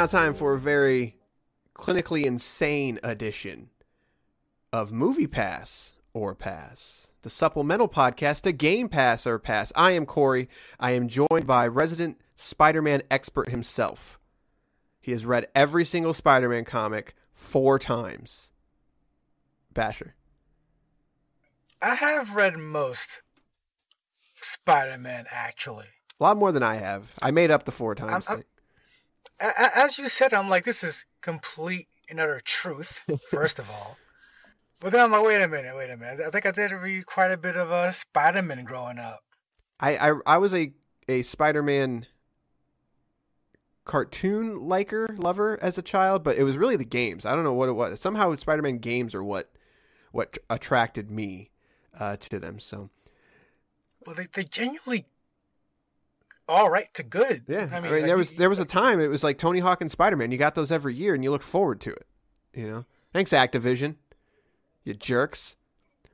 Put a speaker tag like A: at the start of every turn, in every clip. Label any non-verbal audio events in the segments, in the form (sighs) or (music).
A: Now time for a very clinically insane edition of Movie Pass or Pass, the supplemental podcast to Game Pass or Pass. I am Corey. I am joined by resident Spider Man expert himself. He has read every single Spider Man comic four times. Basher.
B: I have read most Spider Man, actually.
A: A lot more than I have. I made up the four times.
B: I'm, I'm, as you said, I'm like, this is complete and utter truth, (laughs) first of all. But then I'm like, wait a minute, wait a minute. I think I did read quite a bit of uh, Spider Man growing up.
A: I, I I was a a Spider Man cartoon liker lover as a child, but it was really the games. I don't know what it was. Somehow Spider Man games are what what attracted me uh, to them. So,
B: well, they they genuinely all right to good.
A: Yeah, I mean, I mean like, there was there was a time it was like Tony Hawk and Spider Man. You got those every year, and you look forward to it. You know, thanks Activision, you jerks.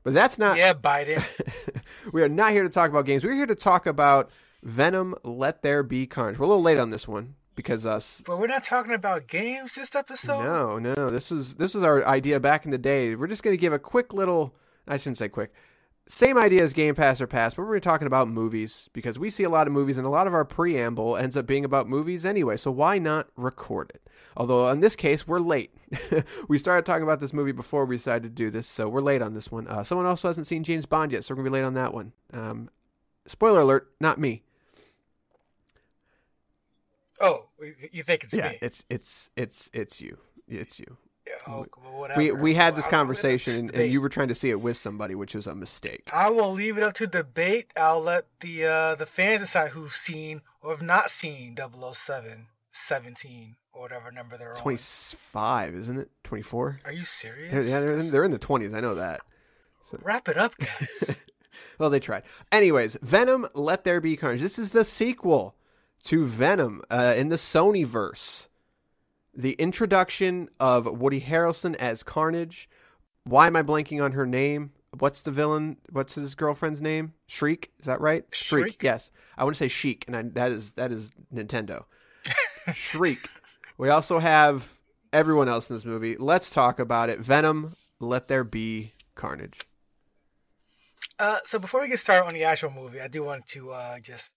A: But that's not.
B: Yeah, Biden. (laughs)
A: we are not here to talk about games. We're here to talk about Venom. Let there be carnage. We're a little late on this one because us.
B: But we're not talking about games this episode.
A: No, no. This was this was our idea back in the day. We're just going to give a quick little. I shouldn't say quick same idea as Game Pass or Pass, but we're talking about movies because we see a lot of movies and a lot of our preamble ends up being about movies anyway. So why not record it? Although in this case, we're late. (laughs) we started talking about this movie before we decided to do this, so we're late on this one. Uh, someone also hasn't seen James Bond yet, so we're gonna be late on that one. Um, spoiler alert, not me.
B: Oh, you think it's
A: yeah,
B: me?
A: it's it's it's it's you. It's you.
B: Oh,
A: we we had this conversation, and, and, you were trying to see it with somebody, which was a mistake.
B: I will leave it up to debate. I'll let the uh, the fans decide who've seen or have not seen 007, 17, or whatever number they're
A: 25, on. isn't it? 24?
B: Are you serious?
A: They're, yeah, they're in, they're in the 20s. I know that.
B: So. (laughs) Wrap it up, guys. (laughs)
A: well, they tried. Anyways, Venom: Let There Be Carnage. This is the sequel to Venom uh, in the Sony verse the introduction of Woody Harrelson as Carnage. Why am I blanking on her name? What's the villain? What's his girlfriend's name? Shriek. Is that right?
B: Shriek.
A: Shriek yes, I want to say Sheik, and I, that is that is Nintendo. (laughs) Shriek. We also have everyone else in this movie. Let's talk about it. Venom. Let there be carnage.
B: Uh, so before we get started on the actual movie, I do want to uh, just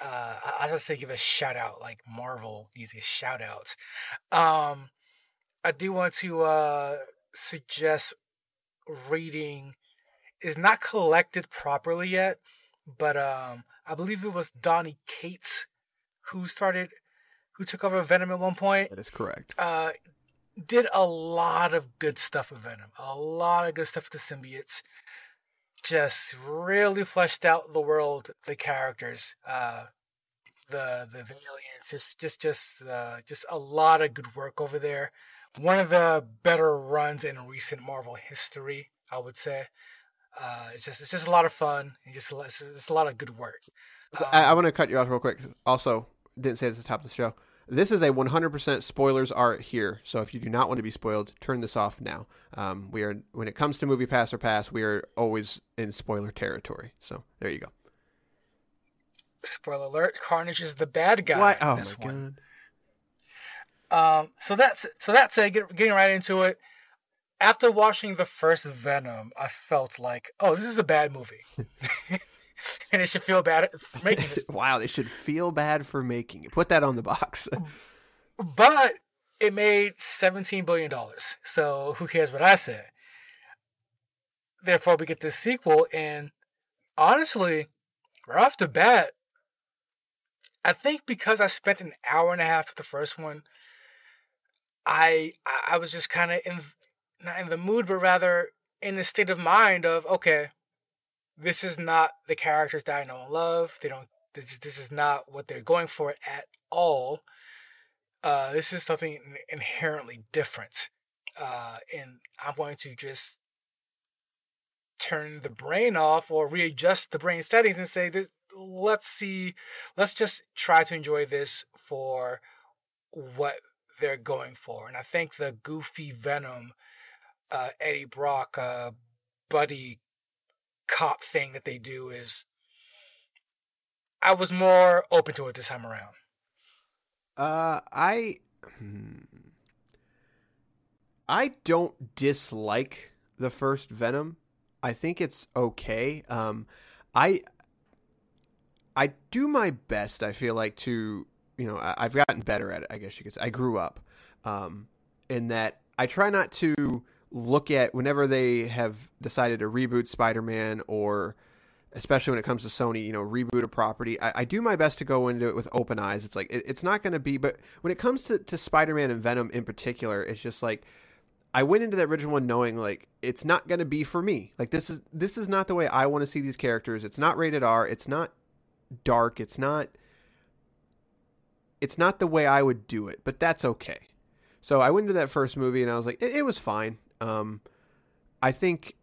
B: uh, I, was say give a shout out like Marvel needs a shout out. Um, I do want to uh, suggest reading is not collected properly yet, but um, I believe it was Donny Cates who started, who took over Venom at one point.
A: That is correct.
B: Uh, did a lot of good stuff with Venom, a lot of good stuff with the symbiotes just really fleshed out the world, the characters, uh, the the aliens. Just just just uh, just a lot of good work over there. One of the better runs in recent Marvel history, I would say. Uh, it's just it's just a lot of fun and just a, it's, it's a lot of good work.
A: So I, I want to cut you off real quick. Also, didn't say it at the top of the show. This is a 100% spoilers are here. So if you do not want to be spoiled, turn this off now. Um, we are when it comes to movie pass or pass, we are always in spoiler territory. So there you go.
B: Spoiler alert: Carnage is the bad guy.
A: Why? Oh
B: in
A: my
B: one.
A: god.
B: Um, so that's so that's it. Get, getting right into it. After watching the first Venom, I felt like, oh, this is a bad movie, (laughs) (laughs) and it should feel bad for (laughs) making this.
A: wow, they should feel bad for making it. Put that on the box. (laughs)
B: But it made seventeen billion dollars, so who cares what I say? Therefore, we get this sequel, and honestly, right off the bat, I think because I spent an hour and a half with the first one, I I I was just kind of in not in the mood, but rather in the state of mind of okay, this is not the characters that I know and love. They don't. This this is not what they're going for at all. Uh, this is something inherently different, uh, and I'm going to just turn the brain off or readjust the brain settings and say this. Let's see. Let's just try to enjoy this for what they're going for. And I think the goofy Venom, uh, Eddie Brock, uh, buddy cop thing that they do is. I was more open to it this time around.
A: Uh, I, hmm. I don't dislike the first Venom. I think it's okay. Um, I, I do my best. I feel like to you know I, I've gotten better at it. I guess you could say. I grew up, um, in that I try not to look at whenever they have decided to reboot Spider-Man or especially when it comes to Sony, you know, reboot a property. I, I do my best to go into it with open eyes. It's like it, it's not going to be, but when it comes to, to Spider-Man and Venom in particular, it's just like I went into the original one knowing like it's not going to be for me. Like this is this is not the way I want to see these characters. It's not rated R. It's not dark. It's not it's not the way I would do it, but that's okay. So I went into that first movie and I was like, it, it was fine. Um, I think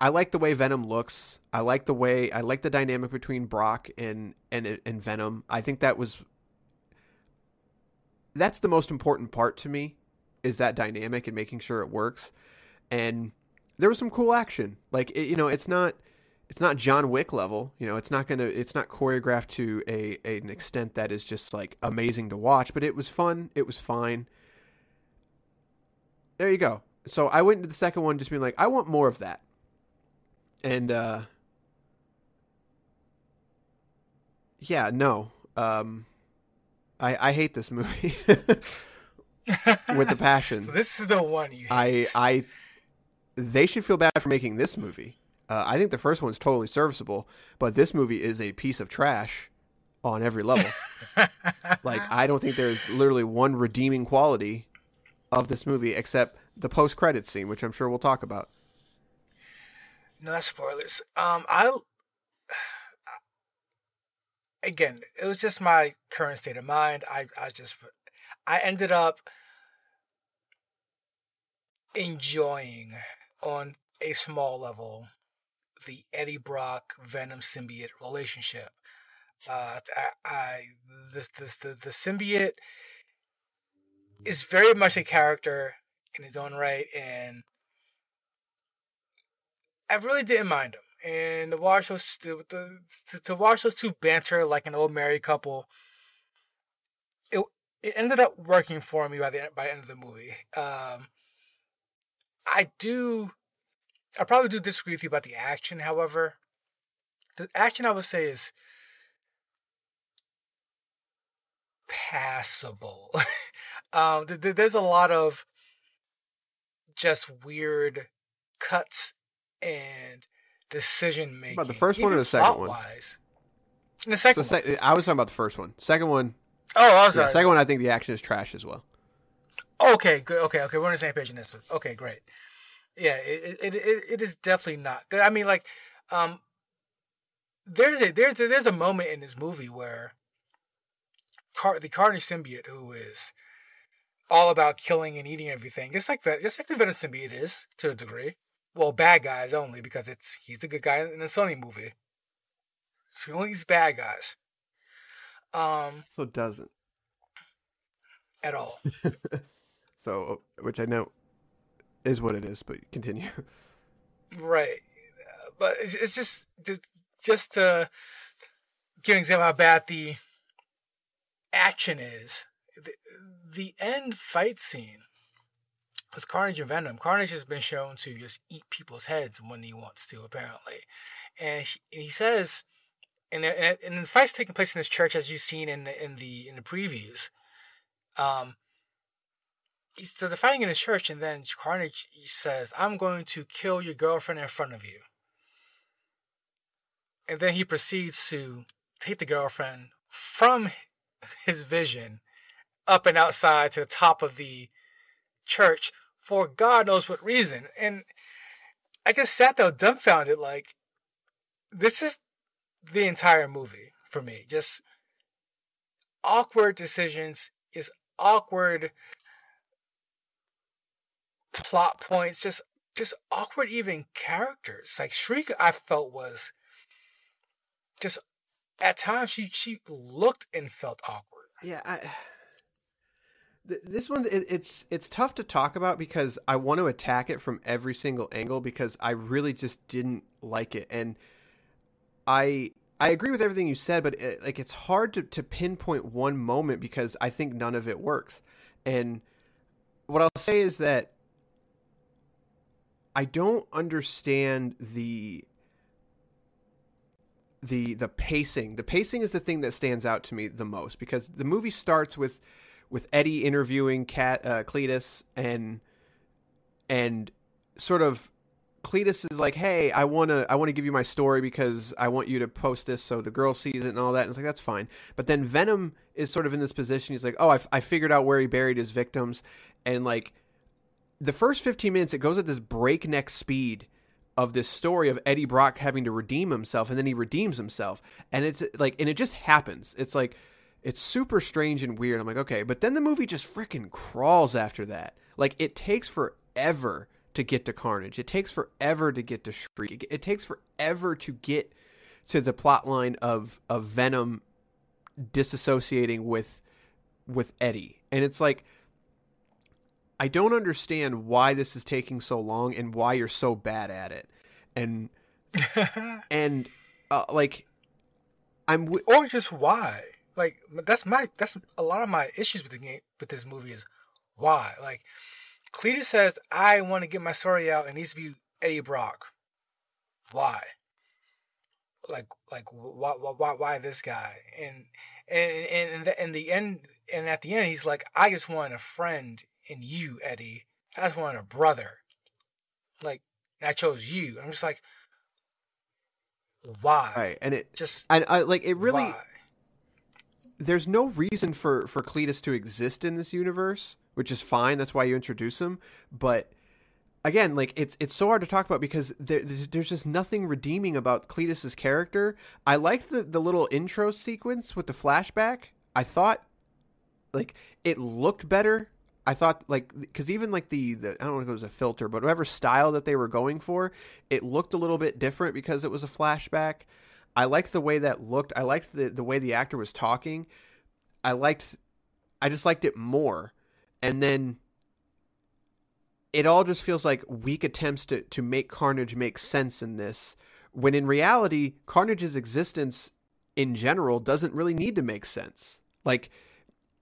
A: I like the way Venom looks. I like the way I like the dynamic between Brock and and and Venom. I think that was that's the most important part to me is that dynamic and making sure it works. And there was some cool action. Like it, you know, it's not it's not John Wick level. You know, it's not gonna it's not choreographed to a, a an extent that is just like amazing to watch. But it was fun. It was fine. There you go. So I went into the second one just being like, I want more of that. And uh yeah, no. Um I I hate this movie (laughs) with the passion.
B: So (laughs) this is the one you.
A: I. I they should feel bad for making this movie. Uh, I think the first one's totally serviceable, but this movie is a piece of trash on every level. (laughs) like I don't think there's literally one redeeming quality of this movie except the post credit scene, which I'm sure we'll talk about.
B: No, that's spoilers. Um, I (sighs) again, it was just my current state of mind. I, I just, I ended up enjoying on a small level the Eddie Brock Venom symbiote relationship. Uh, I, I this this the the symbiote is very much a character in his own right, and I really didn't mind him. And to watch those to, to, watch those two banter like an old married couple, it it ended up working for me by the by the end of the movie. Um, I do, I probably do disagree with you about the action. However, the action I would say is passable. (laughs) um, th- th- there's a lot of just weird cuts and decision making.
A: About the first one or the second one?
B: Wise. The
A: So
B: second one.
A: se- I was talking about the first one. Second one,
B: Oh, I was
A: yeah,
B: sorry.
A: second one. I think the action is trash as well.
B: Okay, good. Okay, okay. We're on the same page in this. one. Okay, great. Yeah, it it, it, it is definitely not. good. I mean, like, um, there's a there's a, there's a moment in this movie where Car- the Carnage symbiote, who is all about killing and eating everything, just like that, just like the Venom symbiote is to a degree. well, bad guys only because it's he's the good guy in the Sony movie. So only these bad guys. Um,
A: so it doesn't
B: at all. (laughs)
A: so, which I know is what it is, but continue.
B: Right, but it's just just to give an example how bad the action is. The, end fight scene with Carnage and Venom, Carnage has been shown to just eat people's heads when he wants to, apparently. And he, says, and, and, and the fight's taking place in this church, as you've seen in the in the in the previews. Um, so they're fighting in his church, and then Carnage says, "I'm going to kill your girlfriend in front of you." And then he proceeds to take the girlfriend from his vision up and outside to the top of the church for God knows what reason. And I just sat there dumbfounded, like, this is the entire movie for me. Just awkward decisions, is awkward plot points, just just awkward even characters. Like Shriek I felt was just at times she she looked and felt awkward.
A: Yeah, I this one it, it's it's tough to talk about because I want to attack it from every single angle because I really just didn't like it and I I agree with everything you said but it, like it's hard to to pinpoint one moment because I think none of it works and what I'll say is that I don't understand the the the pacing. The pacing is the thing that stands out to me the most because the movie starts with with Eddie interviewing Cat uh, Cletus and and sort of Cletus is like, "Hey, I want to I want to give you my story because I want you to post this so the girl sees it and all that." And it's like, "That's fine." But then Venom is sort of in this position. He's like, "Oh, I, I figured out where he buried his victims." And like the first 15 minutes it goes at this breakneck speed of this story of Eddie Brock having to redeem himself and then he redeems himself. And it's like and it just happens. It's like it's super strange and weird. I'm like, okay, but then the movie just freaking crawls after that. Like it takes forever to get to Carnage. It takes forever to get to Shriek. It takes forever to get to the plot line of of Venom disassociating with with Eddie. And it's like I don't understand why this is taking so long and why you're so bad at it. And (laughs) and uh, like I'm w-
B: or just why like that's my that's a lot of my issues with the game with this movie is why like Cletus says I want to get my story out. And it needs to be Eddie Brock. Why? Like like why why why this guy and and and in the end and at the end he's like I just want a friend in you Eddie. I just want a brother. Like I chose you. I'm just like why?
A: Right, and it just and I like it really. Why? There's no reason for for Cletus to exist in this universe, which is fine. That's why you introduce him. But again, like it's it's so hard to talk about because there, there's, just nothing redeeming about Cletus's character. I liked the the little intro sequence with the flashback. I thought like it looked better. I thought like because even like the, the I don't know if it was a filter, but whatever style that they were going for, it looked a little bit different because it was a flashback. I liked the way that looked. I liked the the way the actor was talking. I liked I just liked it more. And then it all just feels like weak attempts to to make Carnage make sense in this when in reality Carnage's existence in general doesn't really need to make sense. Like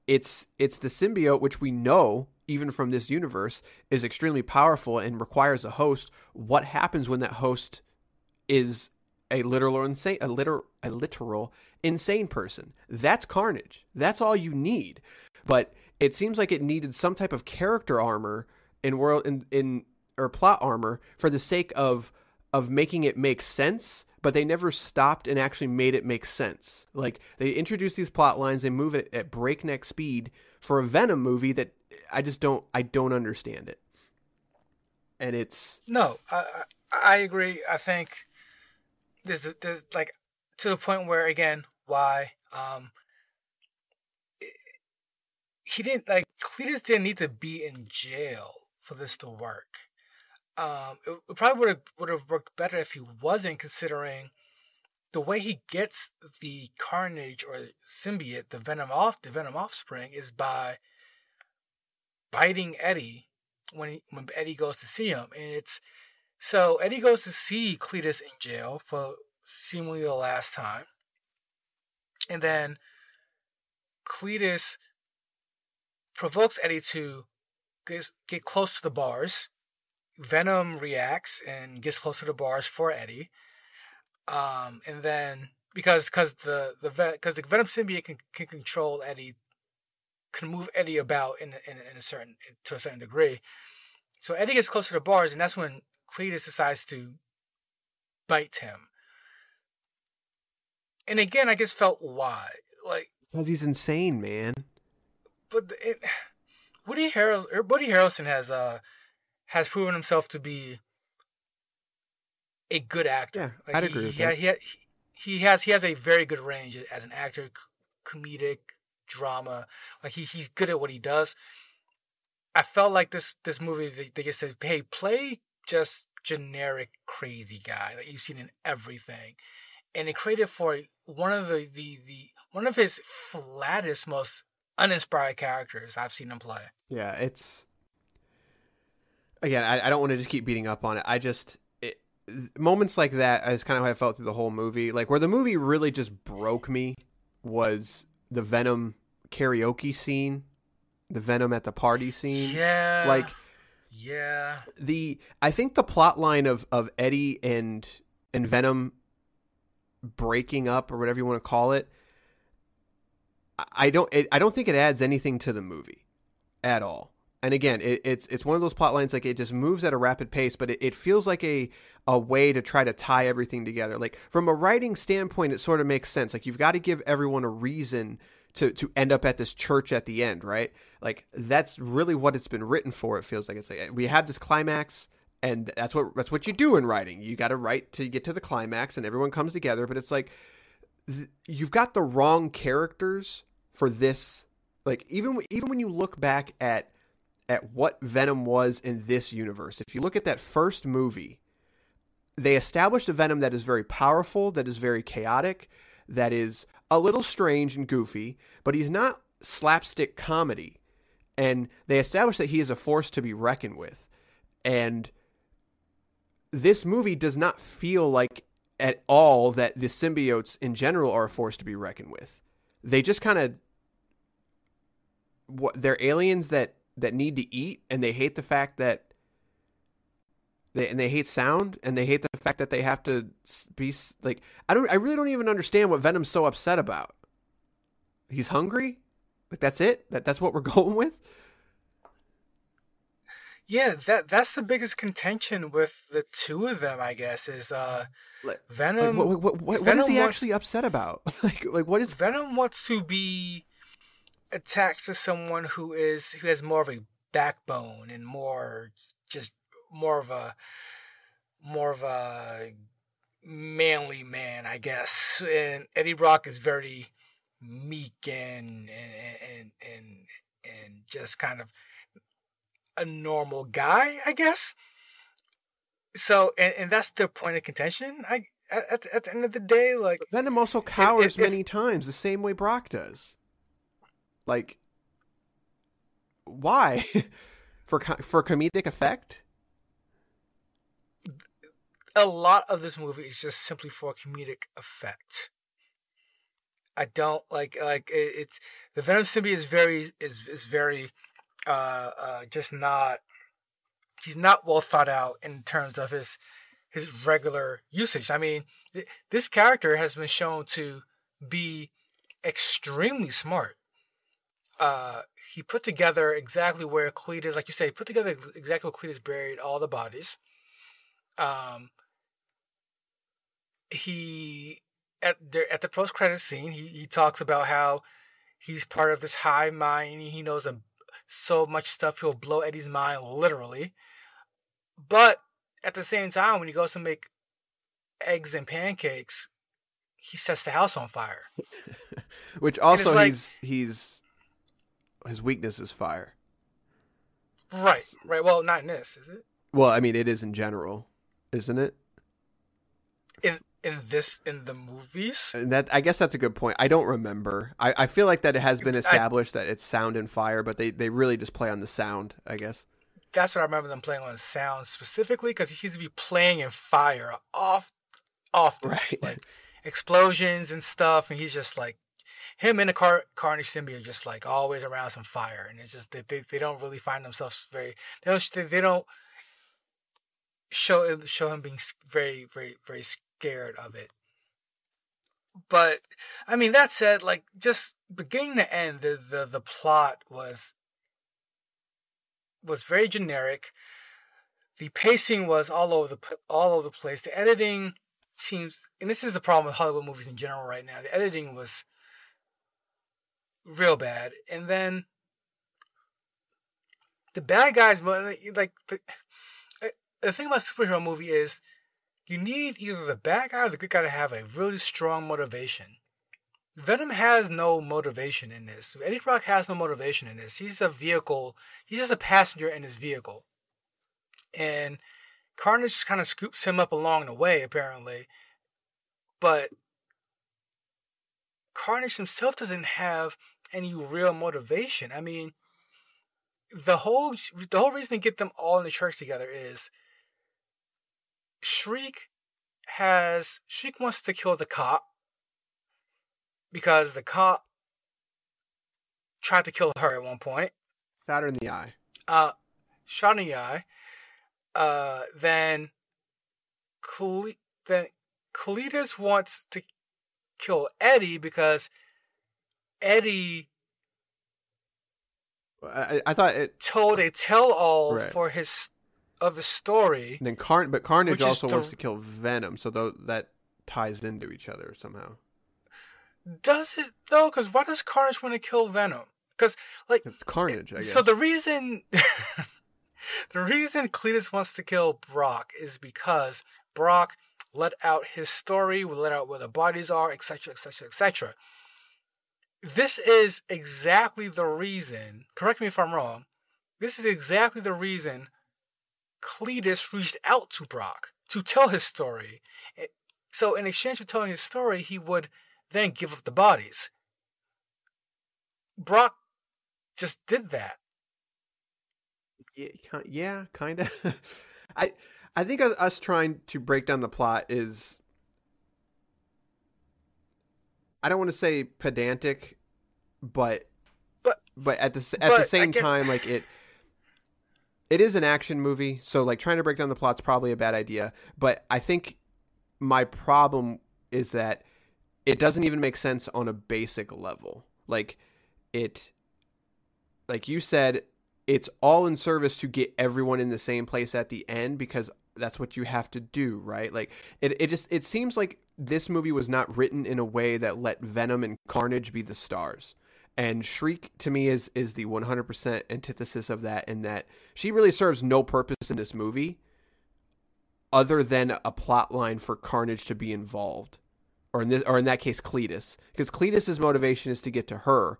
A: it's it's the symbiote which we know even from this universe is extremely powerful and requires a host. What happens when that host is a literal insane a literal a literal insane person. That's Carnage. That's all you need. But it seems like it needed some type of character armor in world in in or plot armor for the sake of of making it make sense, but they never stopped and actually made it make sense. Like they introduce these plot lines, they move it at breakneck speed for a Venom movie that I just don't I don't understand it. And it's
B: no, I I agree. I think there's there's like to the point where again why um he didn't like Cletus didn't need to be in jail for this to work. Um, it, it probably would have would have worked better if he wasn't, considering the way he gets the Carnage or symbiote, the Venom off the Venom offspring, is by biting Eddie when he, when Eddie goes to see him, and it's so Eddie goes to see Cletus in jail for seemingly the last time, and then Cletus provokes Eddie to get, close to the bars. Venom reacts and gets close to the bars for Eddie. Um, and then because because the the because the Venom symbiote can, can control Eddie, can move Eddie about in, in in a certain to a certain degree. So Eddie gets close to the bars, and that's when Cletus decides to bite him. And again, I just felt why, like
A: because he's insane, man.
B: But it, Woody Harrelson, Woody Harrelson has uh has proven himself to be a good actor.
A: Yeah, like I'd he, agree with
B: he, that. He, he, he has he has a very good range as an actor, comedic, drama. Like he he's good at what he does. I felt like this this movie they, they just said, "Hey, play just generic crazy guy that you've seen in everything," and it created for one of the the the one of his flattest, most uninspired characters I've seen him play.
A: Yeah, it's again. I, I don't want to just keep beating up on it. I just it, moments like that is kind of how I felt through the whole movie. Like where the movie really just broke me was the Venom karaoke scene, the Venom at the party scene.
B: Yeah,
A: like
B: yeah.
A: The I think the plot line of of Eddie and and Venom breaking up or whatever you want to call it I don't it, I don't think it adds anything to the movie at all. And again, it, it's it's one of those plot lines like it just moves at a rapid pace, but it, it feels like a a way to try to tie everything together. Like from a writing standpoint, it sort of makes sense. Like you've got to give everyone a reason to to end up at this church at the end, right? Like that's really what it's been written for. It feels like it's like we have this climax, and that's what that's what you do in writing. You got to write to get to the climax, and everyone comes together. But it's like th- you've got the wrong characters for this like even even when you look back at at what Venom was in this universe. If you look at that first movie, they established a Venom that is very powerful, that is very chaotic, that is a little strange and goofy, but he's not slapstick comedy. And they establish that he is a force to be reckoned with. And this movie does not feel like at all that the symbiotes in general are a force to be reckoned with. They just kind of what they're aliens that that need to eat and they hate the fact that they and they hate sound and they hate the fact that they have to be like I don't I really don't even understand what Venom's so upset about. He's hungry? Like that's it? That that's what we're (laughs) going with?
B: Yeah, that that's the biggest contention with the two of them, I guess, is uh like, Venom.
A: Like, what, what, what, Venom what is he wants, actually upset about? (laughs) like, like what is
B: Venom wants to be attached to someone who is who has more of a backbone and more just more of a more of a manly man, I guess. And Eddie Brock is very meek and and and and, just kind of a normal guy, I guess. So, and, and that's the point of contention. I at, at the end of the day, like
A: but Venom also cowers if, if, many times the same way Brock does. Like, why? (laughs) for for comedic effect?
B: A lot of this movie is just simply for comedic effect. I don't like like it, it's the Venom symbiote is very is is very uh uh just not he's not well thought out in terms of his his regular usage. I mean, this character has been shown to be extremely smart uh, he put together exactly where Cletus, like you say, put together exactly where Cletus buried all the bodies. Um, he at the at the post credit scene, he he talks about how he's part of this high mind. He knows a, so much stuff he'll blow Eddie's mind literally. But at the same time, when he goes to make eggs and pancakes, he sets the house on fire. (laughs)
A: Which also like, he's he's his weakness is fire.
B: Right, right. Well, not in this, is it?
A: Well, I mean, it is in general, isn't it?
B: In in this in the movies,
A: And that I guess that's a good point. I don't remember. I, I feel like that it has been established that it's sound and fire, but they, they really just play on the sound. I guess.
B: that's what I remember them playing on sound specifically because he used to be playing in fire off, often, (laughs)
A: Right.
B: like explosions and stuff, and he's just like him and the Car- Carnage symbiote are just like always around some fire, and it's just they they, they don't really find themselves very they don't they, they don't show show him being very very very scared of it. But I mean that said, like just beginning to end, the the the plot was was very generic. The pacing was all over the all over the place. The editing seems, and this is the problem with Hollywood movies in general right now. The editing was real bad, and then the bad guys, like the the thing about superhero movie is you need either the bad guy or the good guy to have a really strong motivation. Venom has no motivation in this. Eddie Brock has no motivation in this. He's a vehicle. He's just a passenger in his vehicle. And Carnage just kind of scoops him up along the way, apparently. But Carnage himself doesn't have any real motivation. I mean, the whole the whole reason to get them all in the church together is Shriek has Shriek wants to kill the cop because the cop tried to kill her at one point.
A: Shot her in the eye.
B: Uh, shot in the eye. Uh, then, Cle- then Cletus wants to kill Eddie because Eddie
A: I, I thought it.
B: told a tell-all
A: Right.
B: for his of a story.
A: And then Carn, but Carnage also
B: the-
A: wants to kill Venom, so tho- that ties into each other somehow.
B: Does it though? Because why does Carnage want to kill Venom? Because like
A: It's Carnage, I guess.
B: So the reason (laughs) the reason Cletus wants to kill Brock is because Brock let out his story, let out where the bodies are, etc., etc., etc. This is exactly the reason. Correct me if I'm wrong. This is exactly the reason Cletus reached out to Brock to tell his story. So in exchange for telling his story, he would then give up the bodies. Brock just did that.
A: yeah, yeah kind of. (laughs) I I think us- trying to break down the plot is. I don't want to say pedantic, but
B: But-
A: but at the s- at the
B: but
A: same
B: guess-
A: time, like it. It is an action movie, so like trying to break down the plot's probably a bad idea. But I think my problem is that it doesn't even make sense on a basic level. Like it like you said, it's all in service to get everyone in the same place at the end because that's what you have to do, right? Like it, it just it seems like this movie was not written in a way that let Venom and Carnage be the stars. And Shriek to me is is the 100% antithesis of that in that she really serves no purpose in this movie other than a plot line for Carnage to be involved. Or in this or in that case Cletus. Because Cletus's motivation is to get to her.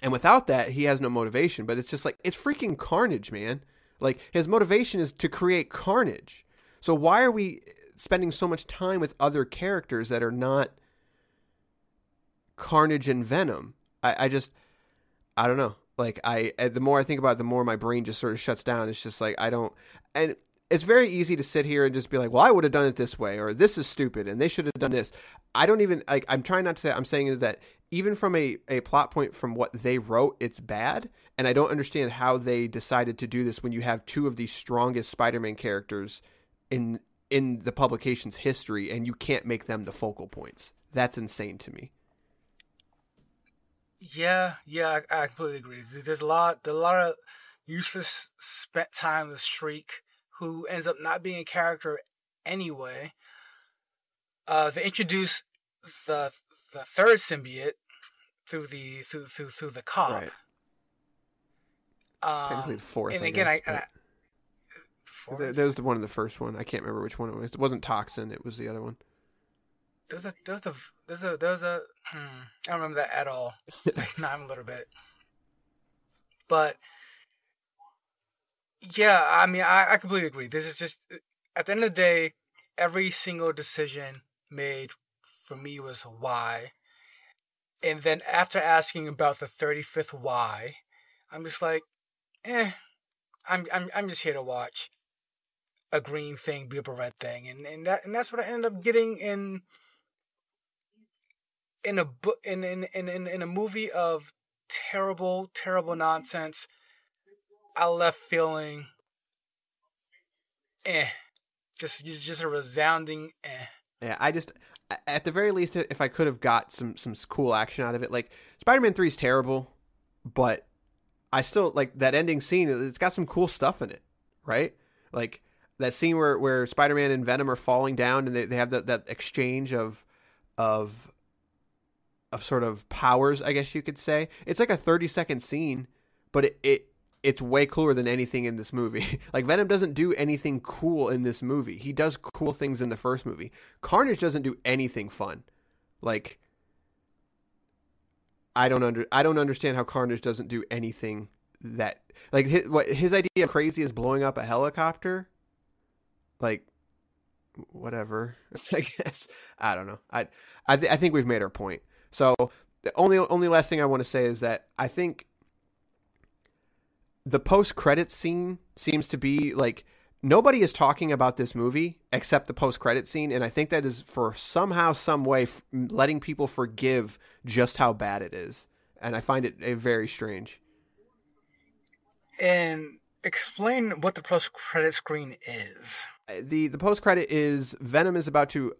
A: And without that, he has no motivation. But it's just like it's freaking carnage, man. Like his motivation is to create carnage. So why are we spending so much time with other characters that are not Carnage and Venom? I, I just I don't know. Like I uh, the more I think about it, the more my brain just sort of shuts down. It's just like I don't and it's very easy to sit here and just be like, well, I would have done it this way, or this is stupid, and they should have done this. I don't even like. I'm trying not to say. I'm saying that even from a, a plot point from what they wrote, it's bad, and I don't understand how they decided to do this when you have two of the strongest Spider-Man characters in in the publication's history, and you can't make them the focal points. That's insane to me.
B: Yeah, yeah, I, I completely agree. There's a lot, there's a lot of useless spent time with Shriek who ends up not being a character anyway. Uh, they introduce the the third symbiote through the through through through the cop.
A: Right. Technically
B: Um,
A: the fourth.
B: and
A: I
B: again,
A: guess,
B: I, I
A: there was the one in the first one. I can't remember which one it was. It wasn't Toxin. It was the other one.
B: There's a there's a there's a there's a hmm, (clears throat) I don't remember that at all. like (laughs) not even a little bit. But Yeah, I mean, I, I completely agree. This is just at the end of the day, every single decision made for me was why. And then after asking about the 35th why, I'm just like, eh, I'm I'm I'm just here to watch a green thing beat up a red thing, and and that and that's what I ended up getting in in a book in in in in, a movie of terrible terrible nonsense. I left feeling, eh, just just a resounding eh.
A: Yeah, I just at the very least, if I could have got some some cool action out of it, like Spider Man Three is terrible, but I still like that ending scene. It's got some cool stuff in it, right? Like that scene where where Spider Man and Venom are falling down, and they, they have that that exchange of of of sort of powers, I guess you could say. It's like a thirty second scene, but it, it it's way cooler than anything in this movie. (laughs) like Venom doesn't do anything cool in this movie. He does cool things in the first movie. Carnage doesn't do anything fun. Like I don't under I don't understand how Carnage doesn't do anything that like his, what his idea of crazy is blowing up a helicopter. Like whatever. (laughs) I guess I don't know. I I, th- I think we've made our point. So the only only last thing I want to say is that I think the post credit scene seems to be like nobody is talking about this movie except the post credit scene and i think that is for somehow some way f- letting people forgive just how bad it is and i find it a very strange.
B: And explain what the post credit screen is.
A: Uh, the the post credit is venom is about to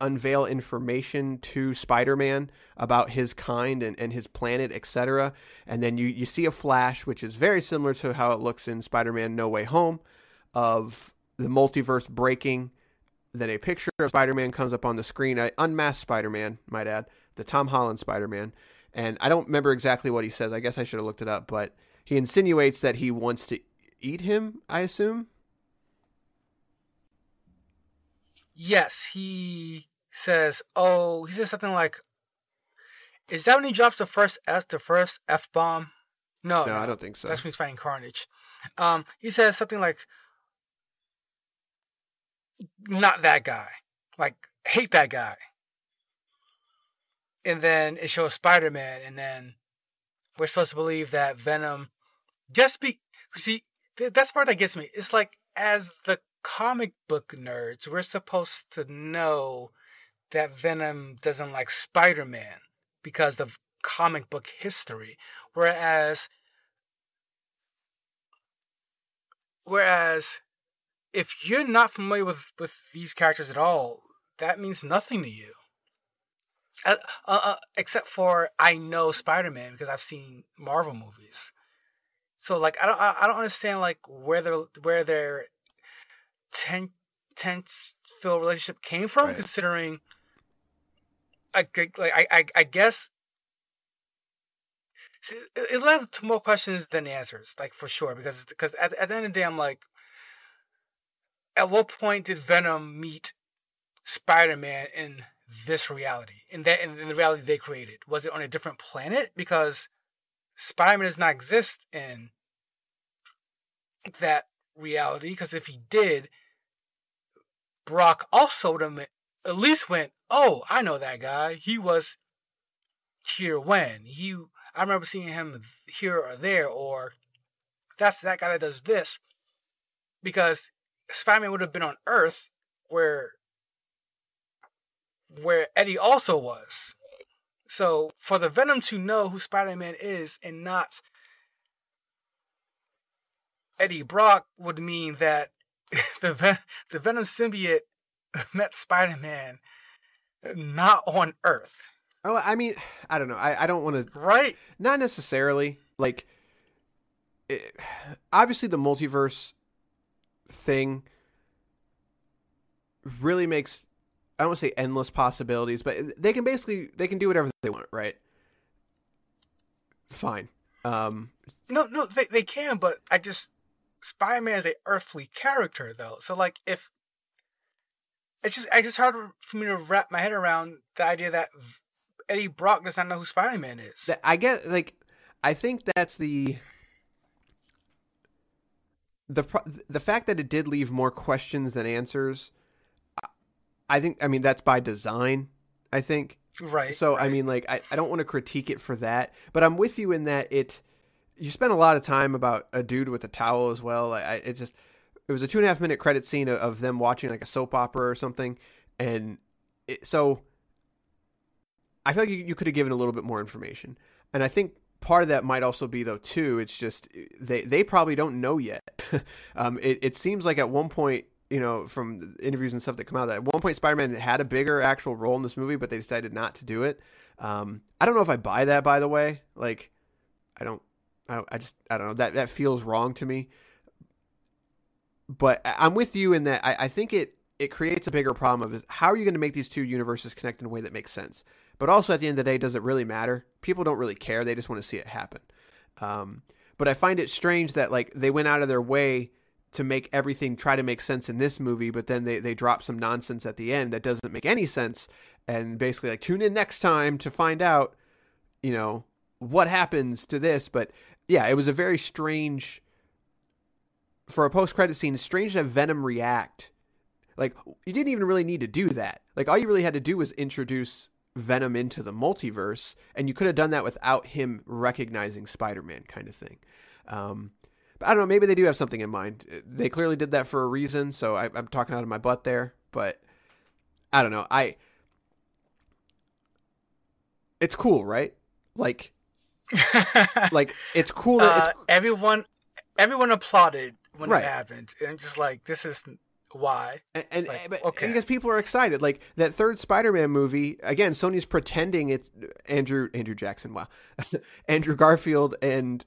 A: unveil information to Spider-Man about his kind and, and his planet, etc. And then you, you see a flash, which is very similar to how it looks in Spider-Man No Way Home, of the multiverse breaking. Then a picture of Spider-Man comes up on the screen, I unmasked Spider-Man, might add, the Tom Holland Spider-Man. And I don't remember exactly what he says. I guess I should have looked it up, but he insinuates that he wants to eat him, I assume.
B: Yes, he says, "Oh," he says something like, "Is that when he drops the first F, the first F bomb?" No,
A: no, no, I don't think so.
B: That's when he's fighting Carnage. Um, he says something like, "Not that guy," like hate that guy. And then it shows Spider Man, and then we're supposed to believe that Venom just be see that's part that gets me. It's like as the comic book nerds, we're supposed to know that Venom doesn't like Spider Man because of comic book history. Whereas, whereas, if you're not familiar with, with these characters at all, that means nothing to you. Uh, uh, uh, except for I know Spider Man because I've seen Marvel movies. So like I don't I don't understand like where their where their tense tense filled relationship came from, right. considering I like I I, I guess it led to more questions than answers, like for sure. Because because at, at the end of the day, I'm like, at what point did Venom meet Spider Man in this reality, in that in, in the reality they created? Was it on a different planet? Because Spider Man does not exist in that reality. Because if he did, Brock also would have at least went, oh, I know that guy. He was here when he. I remember seeing him here or there, or that's that guy that does this, because Spider-Man would have been on Earth where where Eddie also was. So for the Venom to know who Spider-Man is and not Eddie Brock would mean that (laughs) the Ven- the Venom symbiote (laughs) met Spider Man not on Earth.
A: Oh, I mean, (sighs) I don't know. I, I don't want to.
B: Right?
A: Not necessarily. Like, it, (sighs) obviously, the multiverse thing really makes. I don't want to say endless possibilities, but they can basically they can do whatever they want, right? Fine. Um,
B: no, no, they they can, but I just Spider Man is a earthly character, though. So, like, if it's just it's just hard for me to wrap my head around the idea that Eddie Brock does not know who Spider Man is.
A: I get like I think that's the the the fact that it did leave more questions than answers, I think. I mean, that's by design. I think.
B: Right.
A: So
B: right.
A: I mean, like, I, I don't want to critique it for that, but I'm with you in that it. You spent a lot of time about a dude with a towel as well. I, I it just it was a two and a half minute credit scene of, of them watching like a soap opera or something, and it, so I feel like you, you could have given a little bit more information, and I think part of that might also be though too. It's just they they probably don't know yet. (laughs) um, it it seems like at one point you know, from interviews and stuff that come out, that at one point Spider-Man had a bigger actual role in this movie, but they decided not to do it. Um, I don't know if I buy that, by the way. Like, I don't, I, don't, I just, I don't know. That that feels wrong to me. But I'm with you in that. I, I think it it creates a bigger problem of how are you going to make these two universes connect in a way that makes sense. But also at the end of the day, does it really matter? People don't really care. They just want to see it happen. Um, but I find it strange that like they went out of their way to make everything try to make sense in this movie, but then they, they drop some nonsense at the end that doesn't make any sense. And basically, like, tune in next time to find out, you know, what happens to this. But yeah, it was a very strange, for a post credit scene, it's strange to have Venom react. Like, you didn't even really need to do that. Like, all you really had to do was introduce Venom into the multiverse, and you could have done that without him recognizing Spider Man, kind of thing. Um, but I don't know. Maybe they do have something in mind. They clearly did that for a reason. So I, am talking out of my butt there. But I don't know. I. It's cool, right? Like, (laughs) like it's cool. That
B: uh, everyone, everyone applauded when
A: Right.
B: it happened, and I'm just like, this is why.
A: And, and
B: Like,
A: but,
B: okay.
A: because people are excited, like that third Spider-Man movie. Again, Sony's pretending it's Andrew Andrew Jackson. Wow, (laughs) Andrew Garfield and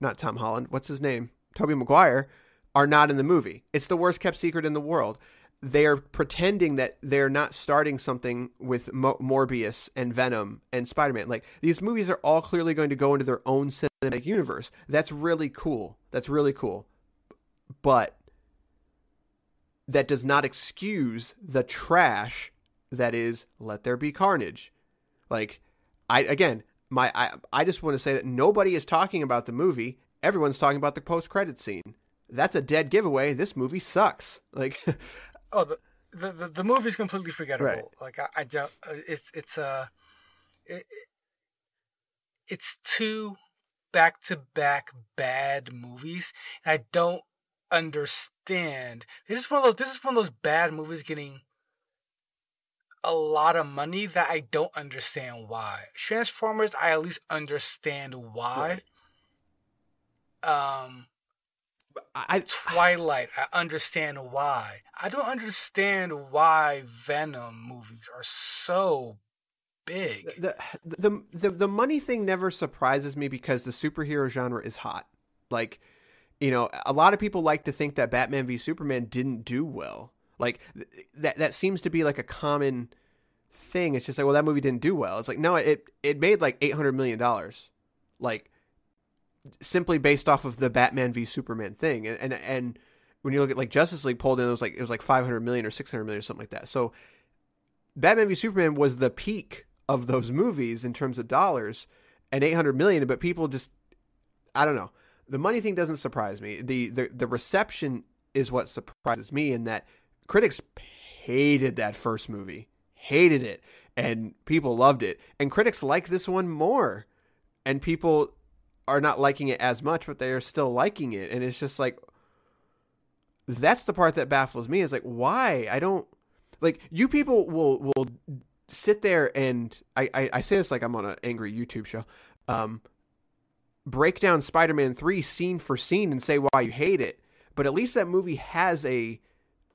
A: not Tom Holland. What's his name? Tobey Maguire are not in the movie. It's the worst kept secret in the world. They are pretending that they're not starting something with Mo- Morbius and Venom and Spider-Man. Like these movies are all clearly going to go into their own cinematic universe. That's really cool. That's really cool. But that does not excuse the trash that is Let There Be Carnage. Like I again, my I, I just want to say that nobody is talking about the movie. Everyone's talking about the post credit scene. That's a dead giveaway. This movie sucks. Like (laughs)
B: Oh, the the the, the movie's completely forgettable.
A: Right.
B: Like I, I don't. uh, It's it's uh, it, it- it's two back to back bad movies, and I don't understand. This is one of those. This is one of those bad movies getting a lot of money that I don't understand why. Transformers, I at least understand why. Um.
A: I
B: Twilight, I understand why. I don't understand why Venom movies are so big.
A: the, the the the money thing never surprises me because the superhero genre is hot. Like, you know, a lot of people like to think that Batman v Superman didn't do well. Like th- that that seems to be like a common thing. It's just like, well, that movie didn't do well. It's like, no, it it made like eight hundred million dollars, like simply based off of the Batman v Superman thing. And and and when you look at like Justice League pulled in, it was like it was like five hundred million or six hundred million or something like that. So Batman v Superman was the peak of those movies in terms of dollars and 800 million but people just I don't know. The money thing doesn't surprise me. The the the reception is what surprises me in that critics hated that first movie. Hated it and people loved it. And critics like this one more. And people are not liking it as much but they are still liking it and it's just like that's the part that baffles me is like why i don't like you people will will sit there and I, I, I say this like I'm on an angry YouTube show. Um, break down Spider-Man three scene for scene and say why you hate it, but at least that movie has a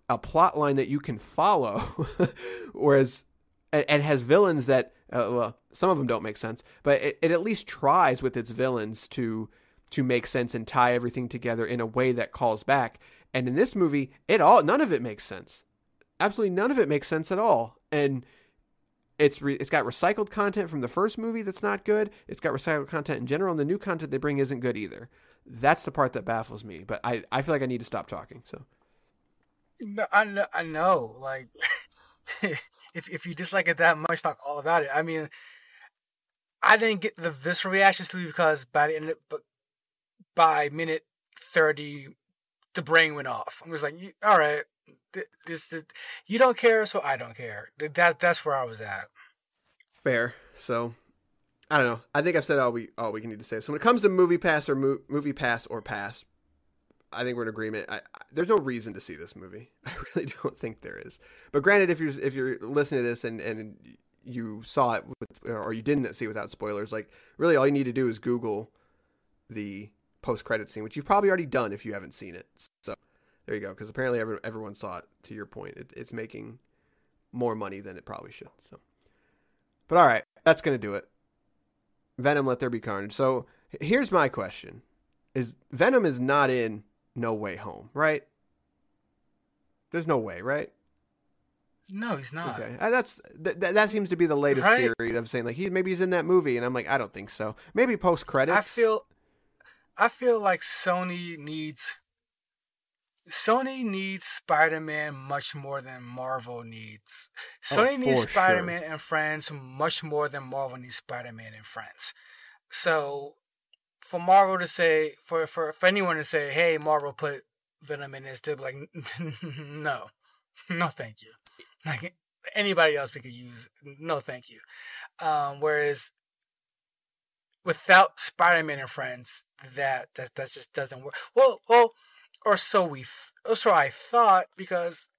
A: a plot line that you can follow, (laughs) whereas and has villains that uh, well some of them don't make sense, but it, it at least tries with its villains to to make sense and tie everything together in a way that calls back. And in this movie, it all none of it makes sense. Absolutely none of it makes sense at all. And it's re- it's got recycled content from the first movie that's not good. It's got recycled content in general, and the new content they bring isn't good either. That's the part that baffles me. But I, I feel like I need to stop talking. So
B: No, I know, I know. Like, (laughs) if if you dislike it that much, talk all about it. I mean, I didn't get the visceral reactions to it because by the end, of, but by minute thirty the brain went off. I was like, all right, this, this, you don't care, so I don't care. That that's where I was at.
A: Fair. So I don't know. I think I've said all we all we can need to say. So when it comes to movie pass or mo- movie pass or pass, I think we're in agreement. I, I, there's no reason to see this movie. (laughs) I really don't think there is. But granted, if you're if you're listening to this and and you saw it with, or you didn't see it without spoilers, like really all you need to do is Google the post credit scene, which you've probably already done if you haven't seen it. So there you go. Because apparently everyone, everyone saw it. To your point, it, it's making more money than it probably should. So, but all right, that's gonna do it. Venom, let there be carnage. So here's my question: Is Venom is not in No Way Home, right? There's no way, right?
B: No, he's not.
A: Okay, uh, that's th- that seems to be the latest right? theory. I'm saying like he maybe he's in that movie, and I'm like I don't think so. Maybe post credits.
B: I feel, I feel like Sony needs Sony needs Spider-Man much more than Marvel needs. Oh, Sony oh, needs Spider-Man sure. and Friends much more than Marvel needs Spider-Man and Friends. So for Marvel to say for for, for anyone to say, "Hey, Marvel put Venom in this," they'll be like, (laughs) "No, no, thank you." Like anybody else we could use, no, thank you. Um, whereas without Spider-Man and Friends, that that that just doesn't work. Well, well or so we, th- so I thought, because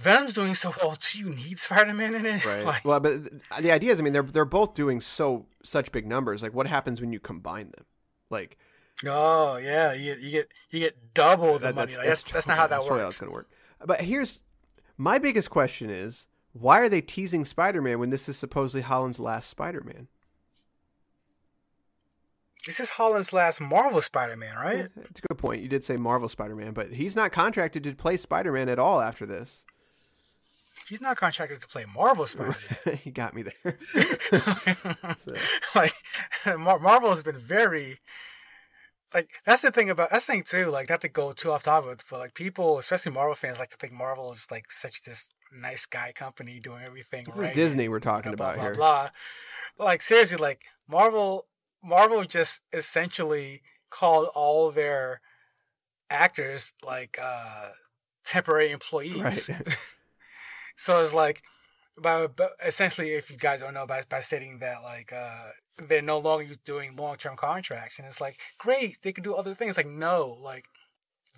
B: Venom's doing so well. Do you need Spider-Man in it? (laughs)
A: Right. Like, well, but the idea is, I mean, they're they're both doing so such big numbers. Like, what happens when you combine them? Like,
B: oh yeah, you, you get you get double the that, money. That's, like, that's, that's, not how that works. That's
A: gonna work. But here's my biggest question: is why are they teasing Spider-Man when this is supposedly Holland's last Spider-Man?
B: This is Holland's last Marvel Spider-Man, right?
A: That's a good point. You did say Marvel Spider-Man, but he's not contracted to play Spider-Man at all after this.
B: He's not contracted to play Marvel Spider-Man. (laughs)
A: he got me there.
B: so. (laughs) Like Marvel has been very like that's the thing about that's the thing too. Like not to go too off topic, but like people, especially Marvel fans, like to think Marvel is like such this nice guy company doing everything
A: this
B: right.
A: Disney, we're talking you know, about
B: blah,
A: here.
B: Blah, blah. Like seriously, like Marvel Marvel just essentially called all their actors like uh, temporary employees. Right. (laughs) so it's like, by, by, essentially, if you guys don't know, by, by stating that like uh, they're no longer doing long term contracts, and it's like great, they can do other things. Like no, like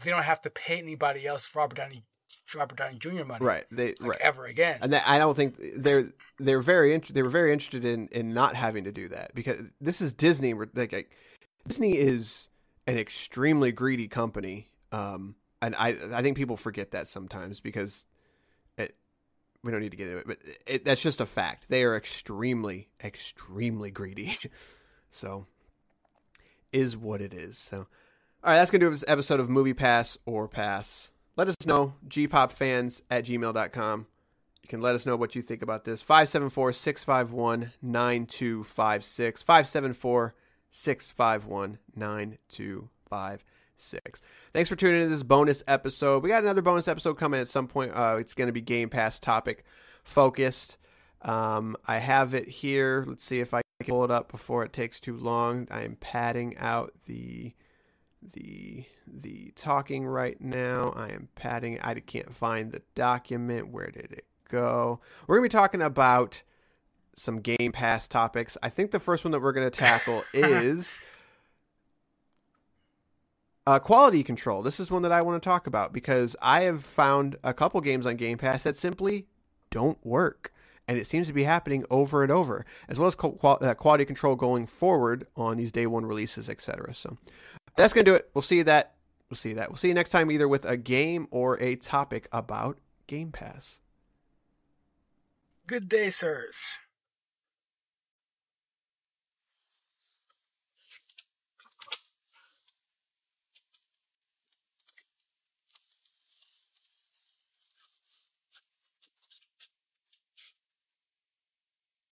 B: they don't have to pay anybody else for Robert Downey Robert Downey Jr. money,
A: right? They
B: like,
A: right.
B: ever again.
A: And that, I don't think they're they're very inter- they were very interested in in not having to do that because this is Disney. Like, like Disney is an extremely greedy company, um, and I I think people forget that sometimes because it we don't need to get into it, but it, that's just a fact. They are extremely extremely greedy, (laughs) so is what it is. So. All right, that's going to do this episode of Movie Pass or Pass let us know, gpopfans at gmail.com. You can let us know what you think about this. 574 651 9256. 574 651 9256. Thanks for tuning in to this bonus episode. We got another bonus episode coming at some point. Uh, it's going to be Game Pass topic focused. Um, I have it here. Let's see if I can pull it up before it takes too long. I am padding out the the the talking right now. I am padding. I can't find the document. Where did it go? We're gonna be talking about some Game Pass topics. I think the first one that we're gonna tackle (laughs) is uh, quality control. This is one that I want to talk about because I have found a couple games on Game Pass that simply don't work. And it seems to be happening over and over, as well as uh, quality control going forward on these day one releases, etc. So, that's gonna do it. We'll see that. We'll see that. We'll see you next time, either with a game or a topic about Game Pass.
B: Good day, sirs.